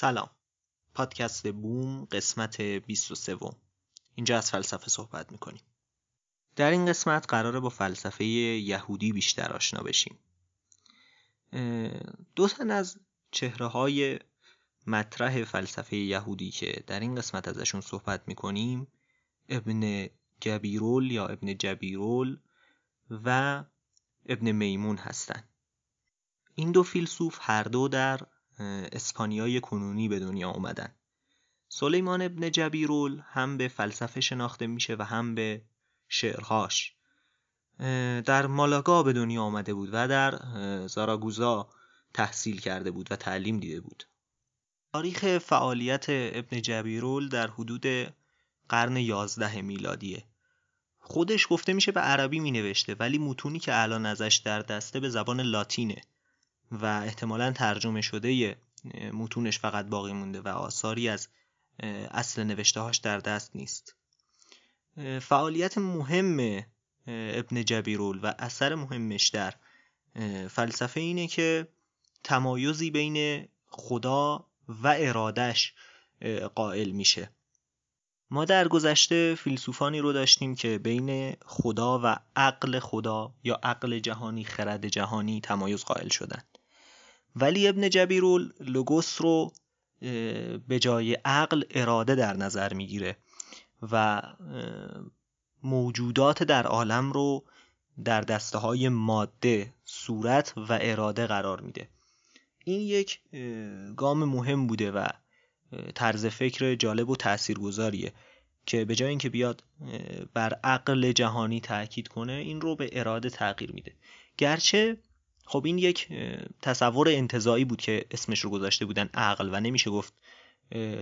سلام. پادکست بوم قسمت 23 اینجا از فلسفه صحبت می‌کنیم. در این قسمت قراره با فلسفه یهودی بیشتر آشنا بشیم. دو تن از چهره های مطرح فلسفه یهودی که در این قسمت ازشون صحبت می‌کنیم ابن جبیرول یا ابن جبیرول و ابن میمون هستند این دو فیلسوف هر دو در اسپانیای کنونی به دنیا اومدن. سلیمان ابن جبیرول هم به فلسفه شناخته میشه و هم به شعرهاش. در مالاگا به دنیا آمده بود و در زاراگوزا تحصیل کرده بود و تعلیم دیده بود. تاریخ فعالیت ابن جبیرول در حدود قرن یازده میلادیه. خودش گفته میشه به عربی می نوشته ولی متونی که الان ازش در دسته به زبان لاتینه. و احتمالا ترجمه شده متونش فقط باقی مونده و آثاری از اصل نوشتهاش در دست نیست. فعالیت مهم ابن جبیرول و اثر مهمش در فلسفه اینه که تمایزی بین خدا و ارادش قائل میشه. ما در گذشته فیلسوفانی رو داشتیم که بین خدا و عقل خدا یا عقل جهانی خرد جهانی تمایز قائل شدن. ولی ابن جبیرول لوگوس رو به جای عقل اراده در نظر می‌گیره و موجودات در عالم رو در دسته های ماده صورت و اراده قرار میده. این یک گام مهم بوده و طرز فکر جالب و تاثیرگذاریه که به جای اینکه بیاد بر عقل جهانی تاکید کنه این رو به اراده تغییر میده. گرچه خب این یک تصور انتظایی بود که اسمش رو گذاشته بودن عقل و نمیشه گفت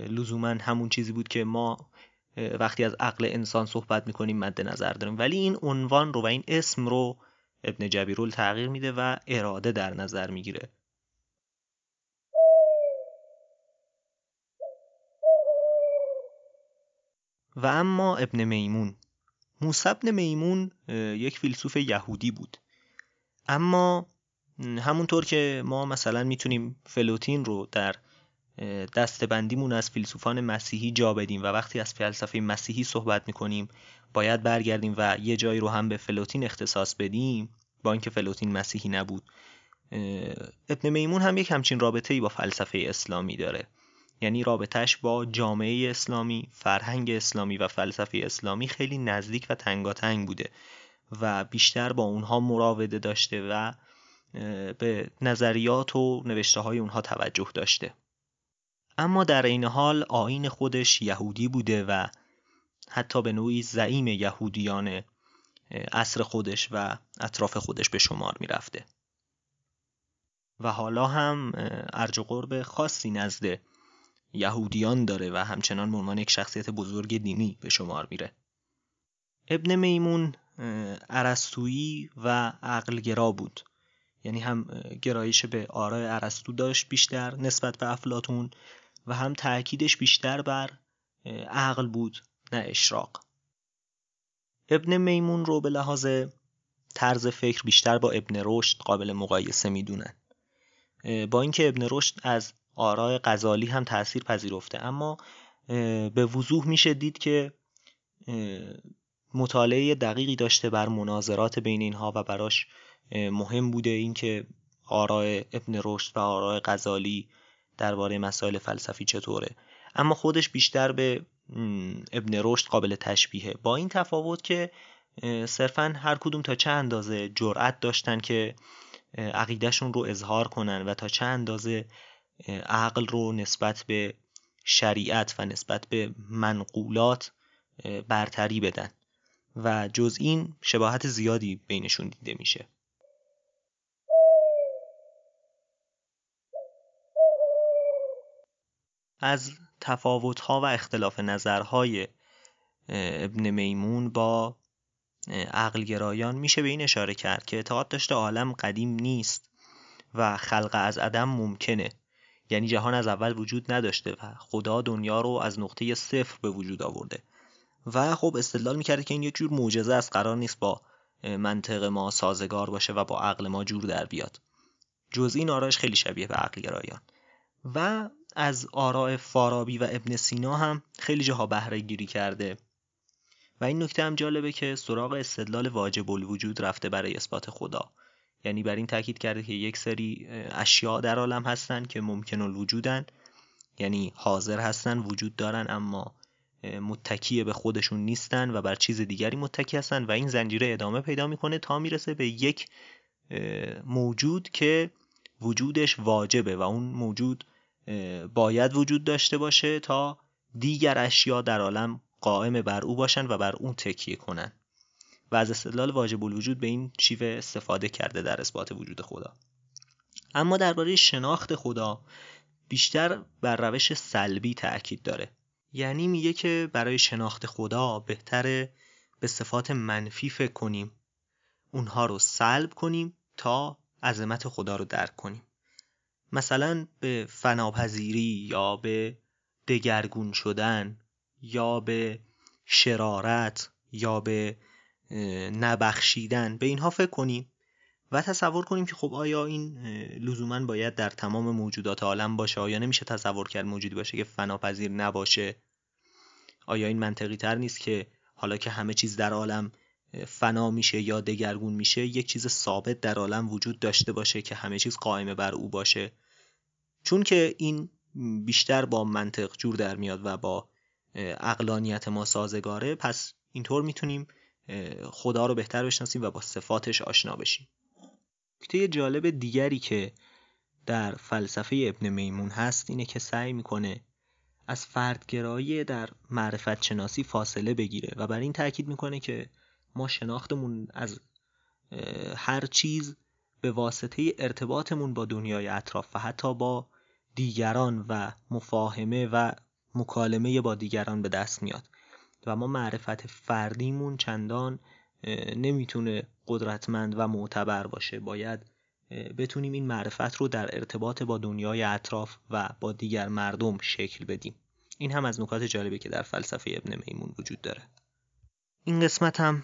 لزوما همون چیزی بود که ما وقتی از عقل انسان صحبت می‌کنیم مد نظر داریم. ولی این عنوان رو و این اسم رو ابن جبیرول تغییر میده و اراده در نظر می‌گیره. و اما ابن میمون. موسی ابن میمون یک فیلسوف یهودی بود. اما همونطور که ما مثلا می‌تونیم فلوتین رو در دسته‌بندیمون از فیلسوفان مسیحی جا بدیم و وقتی از فلسفه مسیحی صحبت می‌کنیم باید برگردیم و یه جایی رو هم به فلوتین اختصاص بدیم با اینکه فلوتین مسیحی نبود. ابن میمون هم یک همچین رابطه ای با فلسفه اسلامی داره. یعنی رابطهش با جامعه اسلامی، فرهنگ اسلامی و فلسفه اسلامی خیلی نزدیک و تنگاتنگ بوده و بیشتر با اونها مراوده داشته و به نظریات و نوشته های اونها توجه داشته. اما در این حال آین خودش یهودی بوده و حتی به نوعی زعیم یهودیان عصر خودش و اطراف خودش به شمار می‌رفته. و حالا هم ارج و قرب خاصی نزد یهودیان داره و همچنان به عنوان یک شخصیت بزرگ دینی به شمار میره. ابن میمون عرستویی و عقلگرا بود. یعنی هم گرایش به آرای عرستو داشت بیشتر نسبت به افلاتون و هم تاکیدش بیشتر بر عقل بود نه اشراق. ابن میمون رو به لحاظ طرز فکر بیشتر با ابن رشد قابل مقایسه می‌دونن. با اینکه ابن رشد از آرای غزالی هم تاثیر پذیرفته اما به وضوح میشه دید که مطالعه دقیقی داشته بر مناظرات بین اینها و براش مهم بوده اینکه آرای ابن رشد و آرای غزالی درباره مسائل فلسفی چطوره. اما خودش بیشتر به ابن رشد قابل تشبیهه. با این تفاوت که صرفا هر کدوم تا چه اندازه جرأت داشتن که عقیدهشون رو اظهار کنن و تا چه اندازه عقل رو نسبت به شریعت و نسبت به منقولات برتری بدن. و جز این شباهت زیادی بینشون دیده میشه. از تفاوت‌ها و اختلاف نظرهای ابن میمون با عقلگرایان میشه به این اشاره کرد که اعتقاد داشته عالم قدیم نیست و خلق از عدم ممکنه. یعنی جهان از اول وجود نداشته و خدا دنیا رو از نقطه صفر به وجود آورده. و خب استدلال می‌کرده که این یک جور معجزه است قرار نیست با منطق ما سازگار باشه و با عقل ما جور در بیاد. جز این آرایش خیلی شبیه به عقلگرایان. و از آراء فارابی و ابن سینا هم خیلی جاها بهره گیری کرده. و این نکته هم جالبه که سراغ استدلال واجب الوجود رفته برای اثبات خدا. یعنی بر این تاکید کرده که یک سری اشیاء در عالم هستن که ممکن الوجودن. یعنی حاضر هستن وجود دارن اما متکی به خودشون نیستن و بر چیز دیگری متکی هستن و این زنجیره ادامه پیدا می‌کنه تا می‌رسه به یک موجود که وجودش واجبه و اون موجود باید وجود داشته باشه تا دیگر اشیا در عالم قائم بر او باشن و بر اون تکیه کنن. و از استدلال واجب الوجود به این شیوه استفاده کرده در اثبات وجود خدا. اما درباره شناخت خدا بیشتر بر روش سلبی تاکید داره. یعنی میگه که برای شناخت خدا بهتره به صفات منفی فکر کنیم. اونها رو سلب کنیم تا عظمت خدا رو درک کنیم. مثلا به فناپذیری یا به دگرگون شدن یا به شرارت یا به نبخشیدن به اینها فکر کنیم و تصور کنیم که خب آیا این لزوما باید در تمام موجودات عالم باشه؟ آیا نمیشه تصور کرد موجودی باشه که فناپذیر نباشه؟ آیا این منطقی تر نیست که حالا که همه چیز در عالم فنا میشه یا دگرگون میشه یک چیز ثابت در عالم وجود داشته باشه که همه چیز قائم بر او باشه. چون که این بیشتر با منطق جور در میاد و با اقلانیت ما سازگاره پس اینطور می‌تونیم خدا رو بهتر بشناسیم و با صفاتش آشنا بشیم. نکته جالب دیگری که در فلسفه ابن میمون هست اینه که سعی می‌کنه از فردگرایی در معرفت شناسی فاصله بگیره و بر این تاکید می‌کنه که ما شناختمون از هر چیز به واسطه ارتباطمون با دنیای اطراف و حتی با دیگران و مفاهمه و مکالمه با دیگران به دست میاد. و ما معرفت فردیمون چندان نمی‌تونه قدرتمند و معتبر باشه. باید بتونیم این معرفت رو در ارتباط با دنیای اطراف و با دیگر مردم شکل بدیم. این هم از نکات جالبی که در فلسفه ابن میمون وجود داره. این قسمت هم